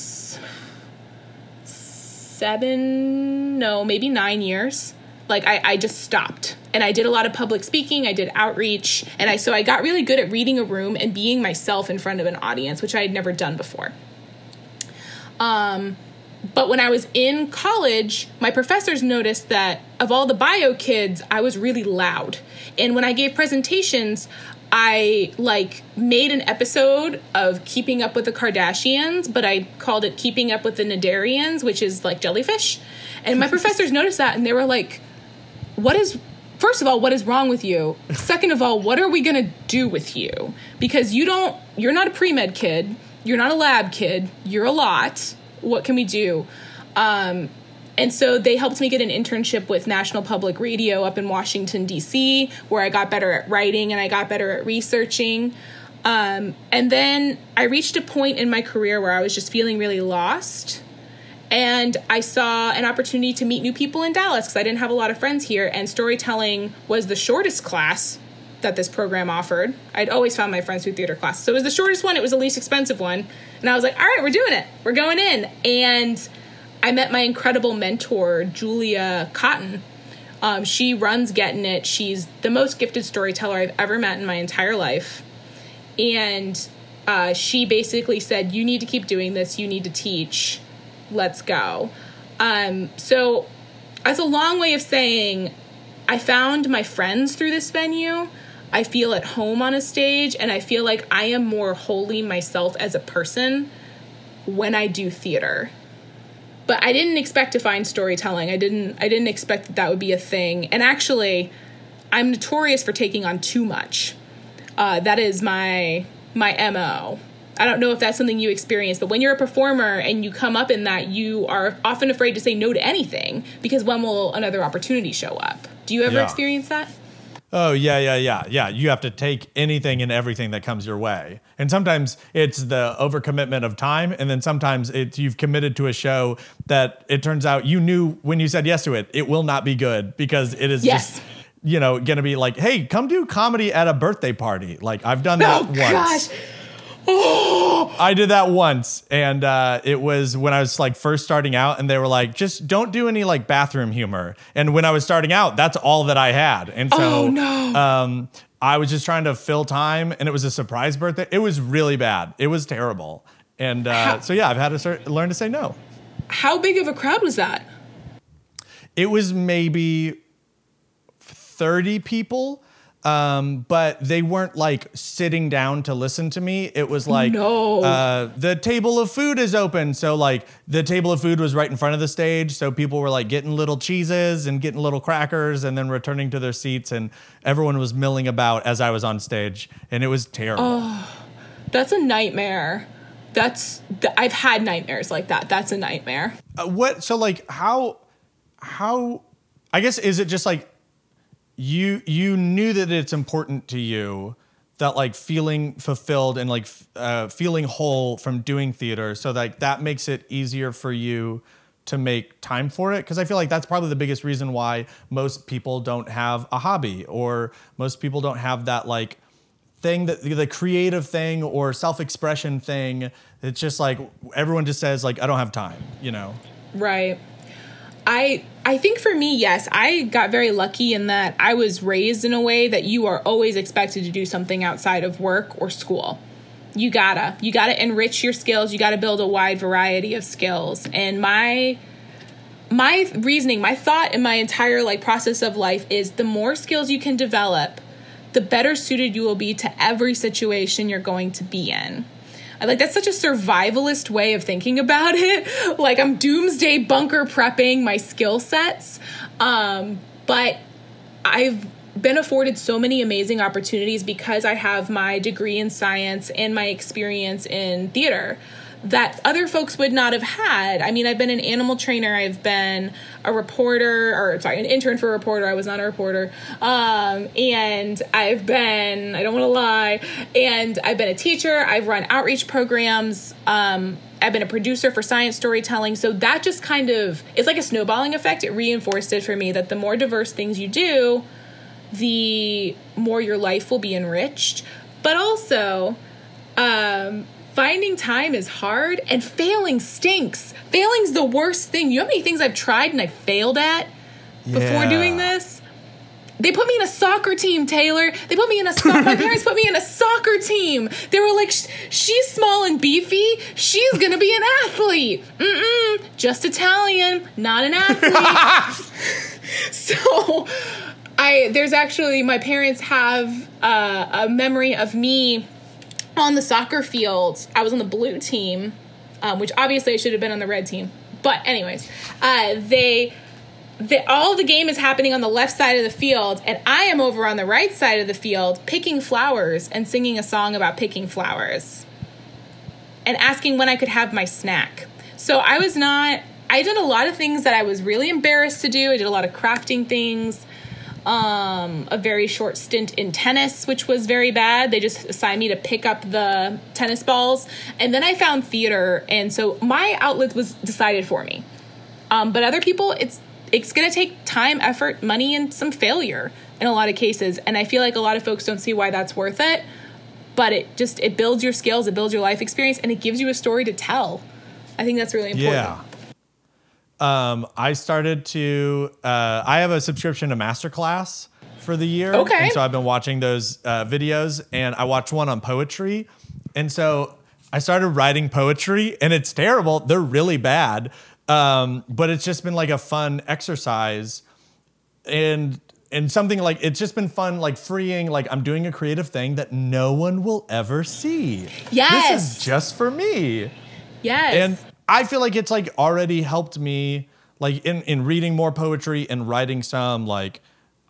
seven, no, maybe nine years. Like I, I just stopped, and I did a lot of public speaking. I did outreach, and I so I got really good at reading a room and being myself in front of an audience, which I had never done before. Um, but when I was in college, my professors noticed that of all the bio kids, I was really loud. And when I gave presentations, I like made an episode of Keeping Up with the Kardashians, but I called it Keeping Up with the Cnidarians, which is like jellyfish. And my (laughs) professors noticed that and they were like, What is first of all, what is wrong with you? Second of all, what are we gonna do with you? Because you don't you're not a pre-med kid, you're not a lab kid, you're a lot. What can we do? Um, and so they helped me get an internship with National Public Radio up in Washington, D.C., where I got better at writing and I got better at researching. Um, and then I reached a point in my career where I was just feeling really lost. And I saw an opportunity to meet new people in Dallas because I didn't have a lot of friends here. And storytelling was the shortest class that this program offered. I'd always found my friends through theater class. So it was the shortest one, it was the least expensive one. And I was like, all right, we're doing it. We're going in. And I met my incredible mentor, Julia Cotton. Um, she runs Getting It. She's the most gifted storyteller I've ever met in my entire life. And uh, she basically said, You need to keep doing this. You need to teach. Let's go. Um, so that's a long way of saying I found my friends through this venue. I feel at home on a stage, and I feel like I am more wholly myself as a person when I do theater but I didn't expect to find storytelling. I didn't I didn't expect that that would be a thing. And actually, I'm notorious for taking on too much. Uh, that is my my mo. I don't know if that's something you experience, but when you're a performer and you come up in that, you are often afraid to say no to anything because when will another opportunity show up? Do you ever Yeah. experience that? Oh yeah, yeah, yeah, yeah. You have to take anything and everything that comes your way, and sometimes it's the overcommitment of time, and then sometimes it's you've committed to a show that it turns out you knew when you said yes to it, it will not be good because it is Yes. just you know going to be like, hey, come do comedy at a birthday party. Like I've done oh, that Oh once. gosh. (gasps) I did that once, and uh, it was when I was like first starting out, and they were like, "Just don't do any like bathroom humor." And when I was starting out, that's all that I had, and so Oh, no. um, I was just trying to fill time, and it was a surprise birthday. It was really bad. It was terrible, and uh, How- so yeah, I've had to start, learn to say no. How big of a crowd was that? It was maybe thirty people. Um, but they weren't like sitting down to listen to me. It was like, No. uh, the table of food is open. So like the table of food was right in front of the stage. So people were like getting little cheeses and getting little crackers and then returning to their seats. And everyone was milling about as I was on stage. And it was terrible. That's a nightmare. That's th- I've had nightmares like that. That's a nightmare. Uh, what so like how how i guess is it just like you you knew that it's important to you that like feeling fulfilled and like uh, feeling whole from doing theater. So like that makes it easier for you to make time for it. Because i feel like that's probably the biggest reason why most people don't have a hobby or most people don't have that like thing that the creative thing or self-expression thing. It's just like everyone just says like i don't have time you know? Right. I I think for me, yes, I got very lucky in that I was raised in a way that you are always expected to do something outside of work or school. You gotta. You gotta enrich your skills. You gotta build a wide variety of skills. And my my reasoning, my thought in my entire like process of life is the more skills you can develop, the better suited you will be to every situation you're going to be in. I like that's such a survivalist way of thinking about (laughs) it. Like I'm doomsday bunker prepping my skill sets. Um, but I've been afforded so many amazing opportunities because I have my degree in science and my experience in theater that other folks would not have had. I mean, I've been an animal trainer, I've been a reporter, or sorry, an intern for a reporter. I was not a reporter. Um, and I've been, I don't want to lie, and I've been a teacher, I've run outreach programs. Um, I've been a producer for science storytelling. So that just kind of, it's like a snowballing effect. It reinforced it for me that the more diverse things you do, the more your life will be enriched. But also, um, finding time is hard and failing stinks. Failing's the worst thing. You know how many things I've tried and I failed at before Yeah. doing this? They put me in a soccer team, Taylor. They put me in a so- my (laughs) parents put me in a soccer team. They were like, "She's small and beefy. She's gonna be an athlete." Mm-mm, just Italian, not an athlete. (laughs) so I there's actually my parents have uh, a memory of me on the soccer field. I was on the blue team, um, which obviously I should have been on the red team. But anyways, uh, they. The, all the game is happening on the left side of the field, and I am over on the right side of the field picking flowers and singing a song about picking flowers and asking when I could have my snack. So I was not, I did a lot of things that I was really embarrassed to do. I did a lot of crafting things um, a very short stint in tennis, which was very bad. They just assigned me to pick up the tennis balls. And then I found theater. And so my outlet was decided for me. Um, but other people, it's it's going to take time, effort, money, and some failure in a lot of cases. And I feel like a lot of folks don't see why that's worth it. But it just it builds your skills, it builds your life experience, and it gives you a story to tell. I think that's really important. Yeah um, I started to. Uh, I have a subscription to Masterclass for the year. Okay. And so I've been watching those uh, videos, and I watched one on poetry, and so I started writing poetry, and it's terrible. They're really bad, um, but it's just been like a fun exercise, and and something like it's just been fun, like freeing. Like I'm doing a creative thing that no one will ever see. Yes. This is just for me. Yes. And I feel like it's like already helped me like in in reading more poetry and writing some like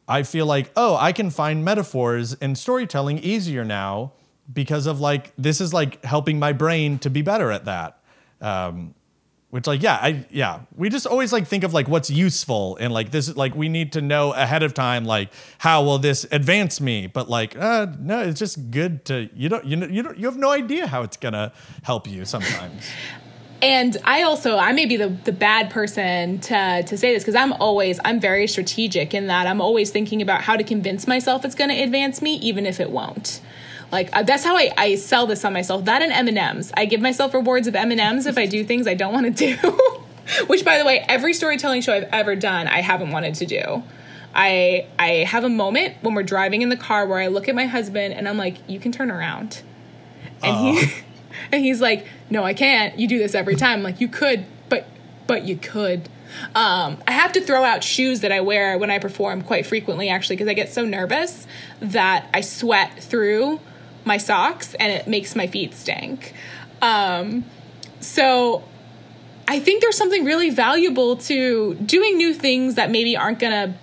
I feel like oh I can find metaphors and storytelling easier now because of like this is like helping my brain to be better at that. Um, which like yeah I yeah we just always like think of like what's useful and like this is like we need to know ahead of time like how will this advance me but like uh, no it's just good to you don't you know you don't you have no idea how it's gonna help you sometimes (laughs) and I also I may be the, the bad person to to say this because I'm always I'm very strategic in that I'm always thinking about how to convince myself it's going to advance me even if it won't. Like uh, that's how I, I sell this on myself. That and M and M's. I give myself rewards of M and M's if I do things I don't want to do. (laughs) Which, by the way, every storytelling show I've ever done, I haven't wanted to do. I I have a moment when we're driving in the car where I look at my husband and I'm like, "You can turn around," and he (laughs) and he's like, "No, I can't. You do this every time." I'm like, "You could, but but you could." Um, I have to throw out shoes that I wear when I perform quite frequently, actually, because I get so nervous that I sweat through my socks and it makes my feet stink. Um, so I think there's something really valuable to doing new things that maybe aren't gonna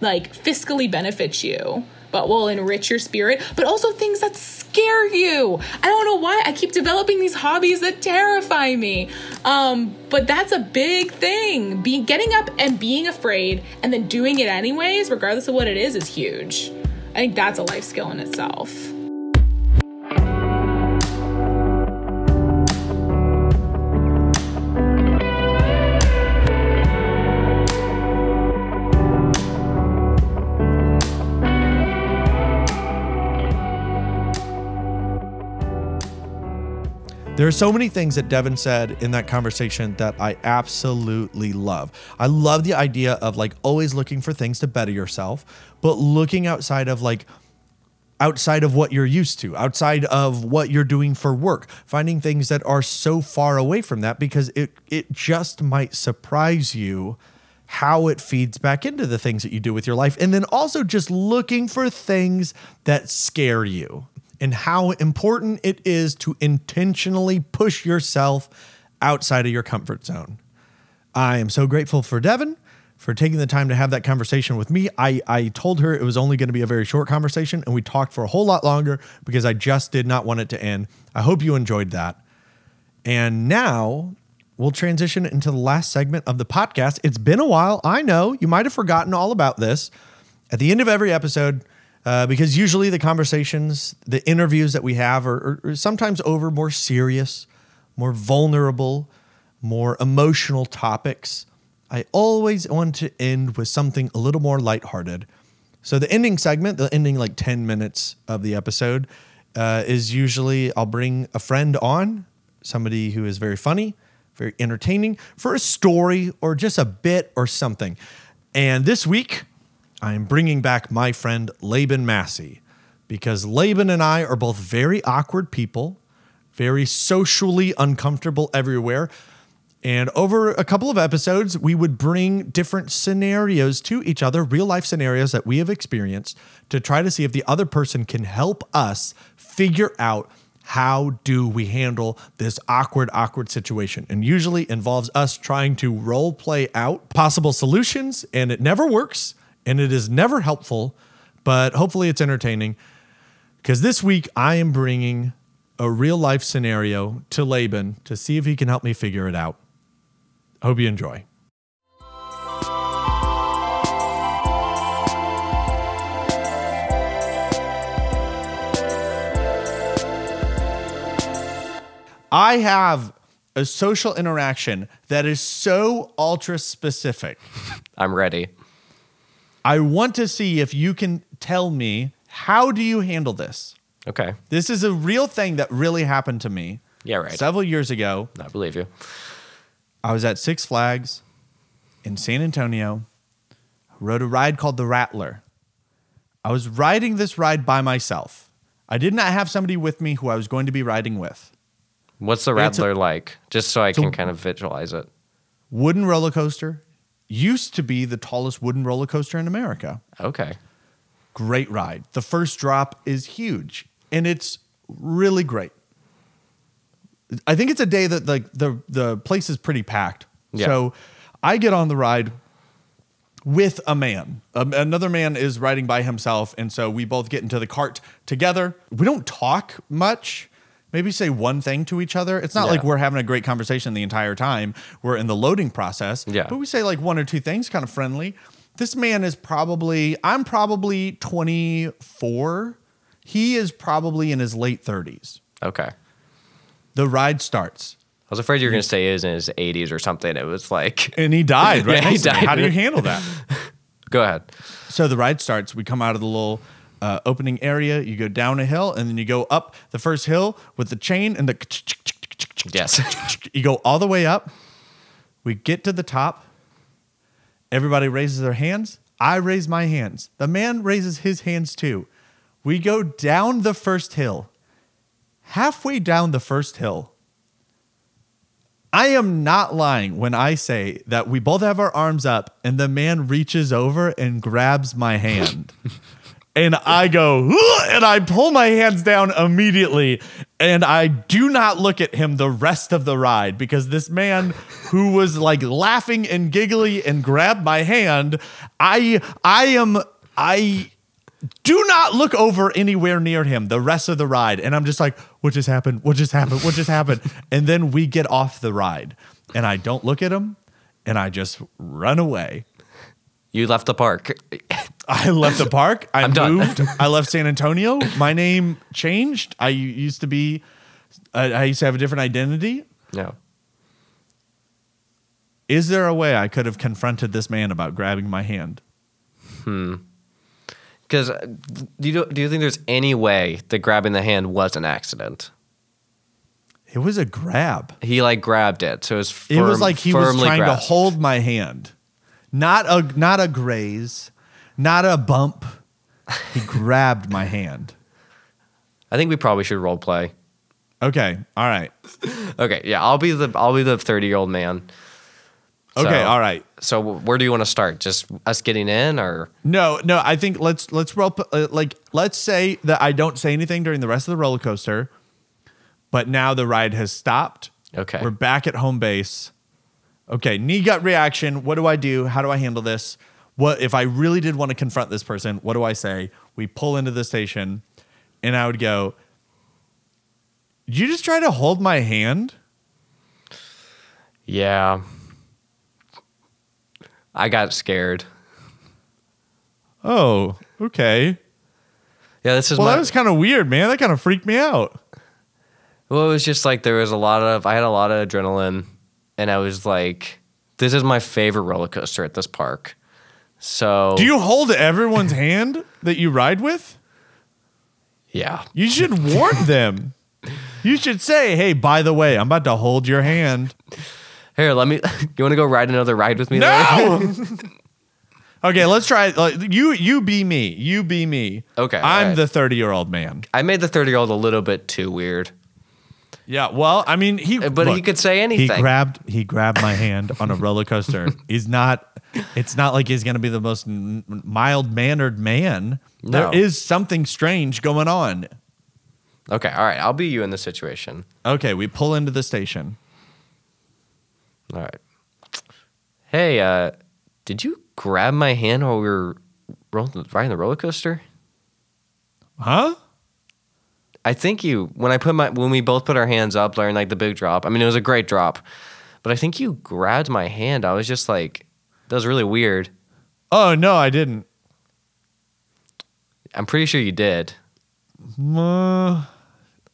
like fiscally benefit you but will enrich your spirit, but also things that scare you. I don't know why I keep developing these hobbies that terrify me. Um, but that's a big thing. Be getting up and being afraid and then doing it anyways, regardless of what it is, is huge. I think that's a life skill in itself. There are so many things that Devin said in that conversation that I absolutely love. I love the idea of like always looking for things to better yourself, but looking outside of like outside of what you're used to, outside of what you're doing for work, finding things that are so far away from that because it it just might surprise you how it feeds back into the things that you do with your life and then also just looking for things that scare you and how important it is to intentionally push yourself outside of your comfort zone. I am so grateful for Devin for taking the time to have that conversation with me. I, I told her it was only going to be a very short conversation, and we talked for a whole lot longer because I just did not want it to end. I hope you enjoyed that. And now we'll transition into the last segment of the podcast. It's been a while. I know you might have forgotten all about this. At the end of every episode, uh, because usually the conversations, the interviews that we have are, are, are sometimes over more serious, more vulnerable, more emotional topics. I always want to end with something a little more lighthearted. So the ending segment, the ending like 10 minutes of the episode, uh, is usually I'll bring a friend on, somebody who is very funny, very entertaining, for a story or just a bit or something. And this week, I am bringing back my friend Laban Massey because Laban and I are both very awkward people, very socially uncomfortable everywhere. And over a couple of episodes, we would bring different scenarios to each other, real life scenarios that we have experienced, to try to see if the other person can help us figure out how do we handle this awkward, awkward situation. And usually involves us trying to role play out possible solutions, and it never works and it is never helpful, but hopefully it's entertaining. Because this week I am bringing a real life scenario to Laban to see if he can help me figure it out. Hope you enjoy. I have a social interaction that is so ultra specific. (laughs) I'm ready. I want to see if you can tell me how do you handle this? Okay. This is a real thing that really happened to me. Yeah, right. Several years ago. I believe you. I was at Six Flags in San Antonio, rode a ride called the Rattler. I was riding this ride by myself. I did not have somebody with me who I was going to be riding with. What's the It's a- Rattler like? Just so I can kind of visualize it. Wooden roller coaster used to be the tallest wooden roller coaster in America. Okay. Great ride. The first drop is huge and it's really great. I think it's a day that like the the place is pretty packed. Yeah. So I get on the ride with a man. Um, another man is riding by himself and so we both get into the cart together. We don't talk much. Maybe say one thing to each other. It's not Yeah. like we're having a great conversation the entire time. We're in the loading process. Yeah. But we say like one or two things kind of friendly. This man is probably I'm probably 24. He is probably in his late 30s. Okay. The ride starts. I was afraid you were going to say he was in his 80s or something. It was like, (laughs) And he died, (laughs) right? Yeah, he next to me. died. How do you handle that? (laughs) go ahead. So the ride starts. We come out of the little uh, opening area. You go down a hill, and then you go up the first hill with the chain and the. Yes. You go all the way up. We get to the top. Everybody raises their hands. I raise my hands. The man raises his hands too. We go down the first hill. Halfway down the first hill, I am not lying when I say that we both have our arms up and the man reaches over and grabs my hand. (laughs) and I go, and I pull my hands down immediately. And I do not look at him the rest of the ride because this man who was like laughing and giggly and grabbed my hand, I I am I do not look over anywhere near him the rest of the ride. And I'm just like, what just happened? What just happened? What just happened? (laughs) And then we get off the ride and I don't look at him and I just run away. You left the park. (laughs) I left the park. I I'm done. moved. I left San Antonio. My name changed. I used to be, I I used to have a different identity. No. Is there a way I could have confronted this man about grabbing my hand? Hmm. Because do you, do you think there's any way that grabbing the hand was an accident? It was a grab. He like grabbed it. So it was it was like he was trying grasped. to hold my hand, not a not a graze, not a bump. He (laughs) grabbed my hand. I think we probably should role play. Okay, all right, Okay, yeah, I'll be the I'll be the 30 year old man. okay, all right. So where do you want to start? Just us getting in, or No, no. I think let's let's roll uh, like let's say that I don't say anything during the rest of the roller coaster, but now the ride has stopped. Okay. we're back at home base. Okay, knee gut reaction. What do I do? How do I handle this? What if I really did want to confront this person? What do I say? We pull into the station, and I would go. Did you just try to hold my hand? yeah, I got scared. Oh, okay. Yeah, this is Well, my. that was kind of weird, man. That kind of freaked me out. well, it was just like there was a lot of I had a lot of adrenaline, and I was like, this is my favorite roller coaster at this park. So Do you hold everyone's hand that you ride with? Yeah, You should warn them. You should say, "Hey, by the way, I'm about to hold your hand." here, let me. (laughs) You want to go ride another ride with me? No. (laughs) okay, let's try. Like, you, you be me. You be me. Okay, I'm alright. the 30 year old man. I made the 30 year old a little bit too weird. Yeah, well, I mean, he But he could say anything. He grabbed he grabbed my hand on a roller coaster. (laughs) he's not. It's not like he's going to be the most mild mannered man. No. There is something strange going on. Okay, all right. I'll be you in this situation. Okay, we pull into the station. All right. Hey, uh, did you grab my hand while we were rolling, riding the roller coaster? Huh? I think you when I put my when we both put our hands up during like the big drop. I mean, it was a great drop, but I think you grabbed my hand. I was just like, that was really weird. Oh no, I didn't. I'm pretty sure you did. Uh,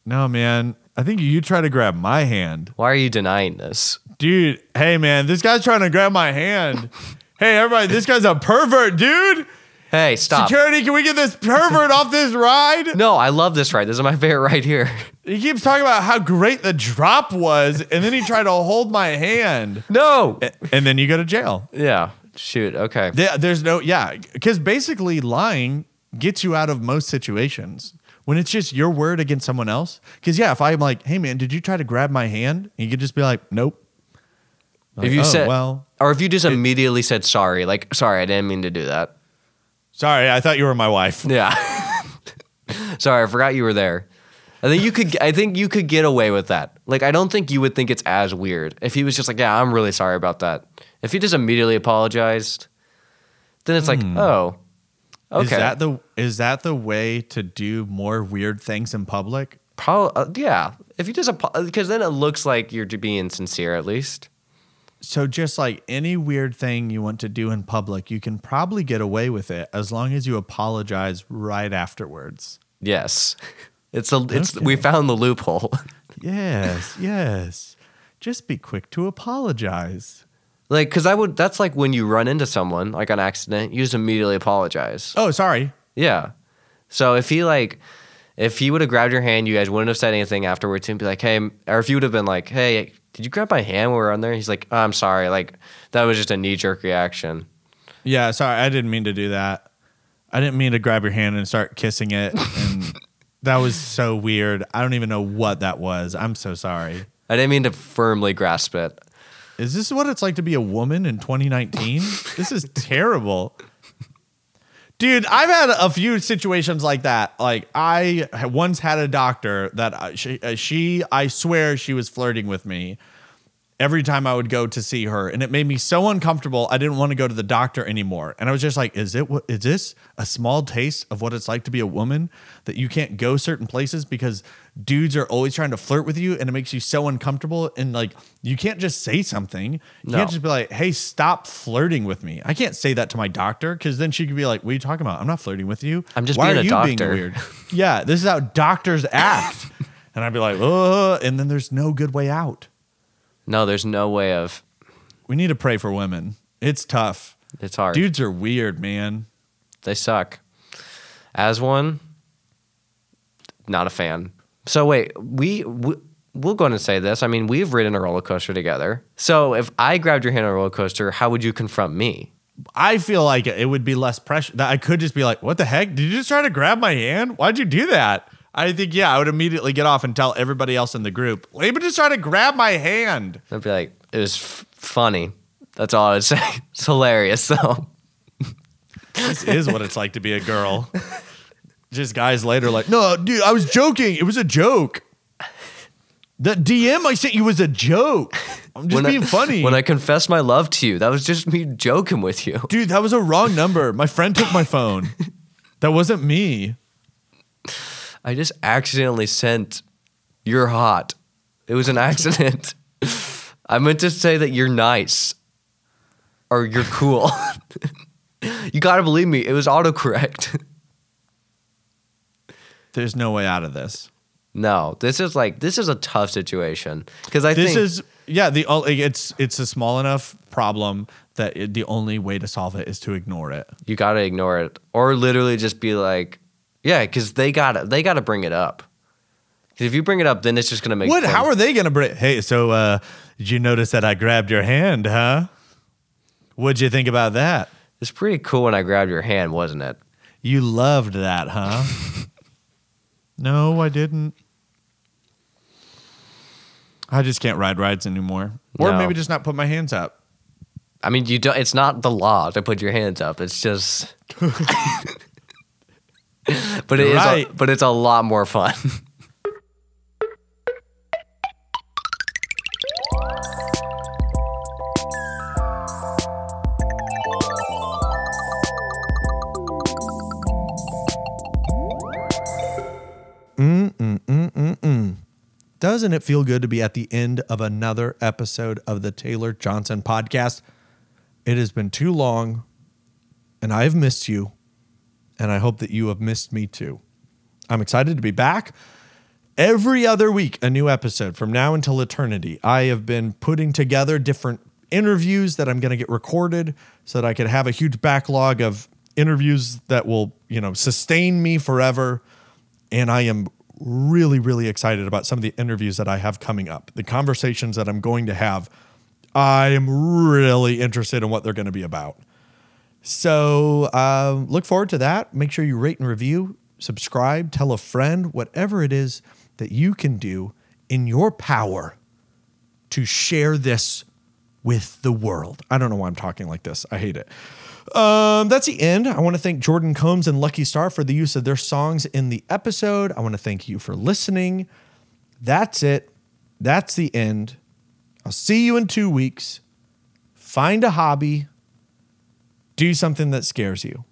no, man. I think you try to grab my hand. Why are you denying this? Dude, hey man, this guy's trying to grab my hand. (laughs) hey everybody, this guy's a pervert, dude. Hey, stop. Security, can we get this pervert off this ride? No, I love this ride. This is my favorite ride here. He keeps talking about how great the drop was, and then he tried to hold my hand. No. And then you go to jail. Yeah. Shoot. Okay. There- There's no, yeah, because basically lying gets you out of most situations. When it's just your word against someone else. Because, yeah, if I'm like, hey, man, did you try to grab my hand? You could just be like, nope. if you "Oh, said, well, or if you just immediately said sorry, like sorry, I didn't mean to do that. Sorry, I thought you were my wife. Yeah. (laughs) sorry, I forgot you were there. I think you could. I think you could get away with that. Like, I don't think you would think it's as weird if he was just like, "Yeah, I'm really sorry about that." If he just immediately apologized, then it's like, "Oh, okay." Is that the is that the way to do more weird things in public? Probably, uh, yeah. If you just because then it looks like you're being sincere at least. So just like any weird thing you want to do in public, you can probably get away with it as long as you apologize right afterwards. Yes, (laughs) it's a. It's Okay. we found the loophole. (laughs) Yes, yes. Just be quick to apologize. like, because I would. That's like when you run into someone like on accident, you just immediately apologize. Oh, sorry. Yeah. So if he like, if he would have grabbed your hand, you guys wouldn't have said anything afterwards, and be like, hey, or if you would have been like, hey, did you grab my hand when we were on there? He's like, oh, I'm sorry. Like that was just a knee jerk reaction. Yeah, sorry. I didn't mean to do that. I didn't mean to grab your hand and start kissing it. And (laughs) that was so weird. I don't even know what that was. I'm so sorry. I didn't mean to firmly grasp it. Is this what it's like to be a woman in 2019? this is terrible. Dude, I've had a few situations like that. Like I once had a doctor that I- she, uh, she I swear she was flirting with me every time I would go to see her, and it made me so uncomfortable. I didn't want to go to the doctor anymore, and I was just like, "Is it? Is this a small taste of what it's like to be a woman that you can't go certain places because dudes are always trying to flirt with you, and it makes you so uncomfortable? And like, you can't just say something. You No. can't just be like, "Hey, stop flirting with me." I can't say that to my doctor because then she could be like, "What are you talking about? I'm not flirting with you. I'm just Why being are a you doctor." weird?" yeah, this is how doctors act. (laughs) And I'd be like, "Ugh," and then there's no good way out. No, there's no way of. We need to pray for women. It's tough. It's hard. Dudes are weird, man. They suck. As one, not a fan. So wait, we, we we'll go and say this. I mean, we've ridden a roller coaster together. So if I grabbed your hand on a roller coaster, how would you confront me? I feel like it would be less pressure. That I could just be like, "What the heck? Did you just try to grab my hand? Why'd you do that?" I think yeah, I would immediately get off and tell everybody else in the group, "Laban just tried to grab my hand." I'd be like, it was f- funny. That's all I would (laughs) say. It's hilarious though. This is what it's like to be a girl. Just guys later like, "No, dude, I was joking. It was a joke." The DM I sent you was a joke. I'm just When I- being funny. When I confessed my love to you, that was just me joking with you. Dude, that was a wrong number. My friend took my phone. That wasn't me. I just accidentally sent you're hot. It was an accident. (laughs) I meant to say that you're nice or you're cool. (laughs) you got to believe me, it was autocorrect. (laughs) There's no way out of this. no, this is like this is a tough situation cuz I This think is yeah, the it's it's a small enough problem that it, the only way to solve it is to ignore it. you got to ignore it or literally just be like yeah, cuz they got to they got to bring it up. 'Cause if you bring it up then it's just going to make What? things- How are they gonna bring? Hey, so uh, did you notice that I grabbed your hand, huh? What'd you think about that? It's pretty cool when I grabbed your hand, wasn't it? You loved that, huh? (laughs) no, I didn't. I just can't ride rides anymore. Or No. maybe just not put my hands up. I mean, you don't. It's not the law to put your hands up. It's just. (laughs) but it is. Right. A, but it's a lot more fun. Doesn't it feel good to be at the end of another episode of the Taylor Johnson podcast? It has been too long, and I have missed you, and I hope that you have missed me too. I'm excited to be back. Every other week, a new episode from now until eternity. I have been putting together different interviews that I'm going to get recorded so that I could have a huge backlog of interviews that will, you know, sustain me forever. And I am really, really excited about some of the interviews that I have coming up, the conversations that I'm going to have. I am really interested in what they're going to be about. So uh, look forward to that. Make sure you rate and review, subscribe, tell a friend, whatever it is that you can do in your power to share this with the world. I don't know why I'm talking like this. I hate it. Um, that's the end. I want to thank Jordan Combs and Lucky Star for the use of their songs in the episode. I want to thank you for listening. That's it. That's the end. I'll see you in two weeks. Find a hobby. Do something that scares you.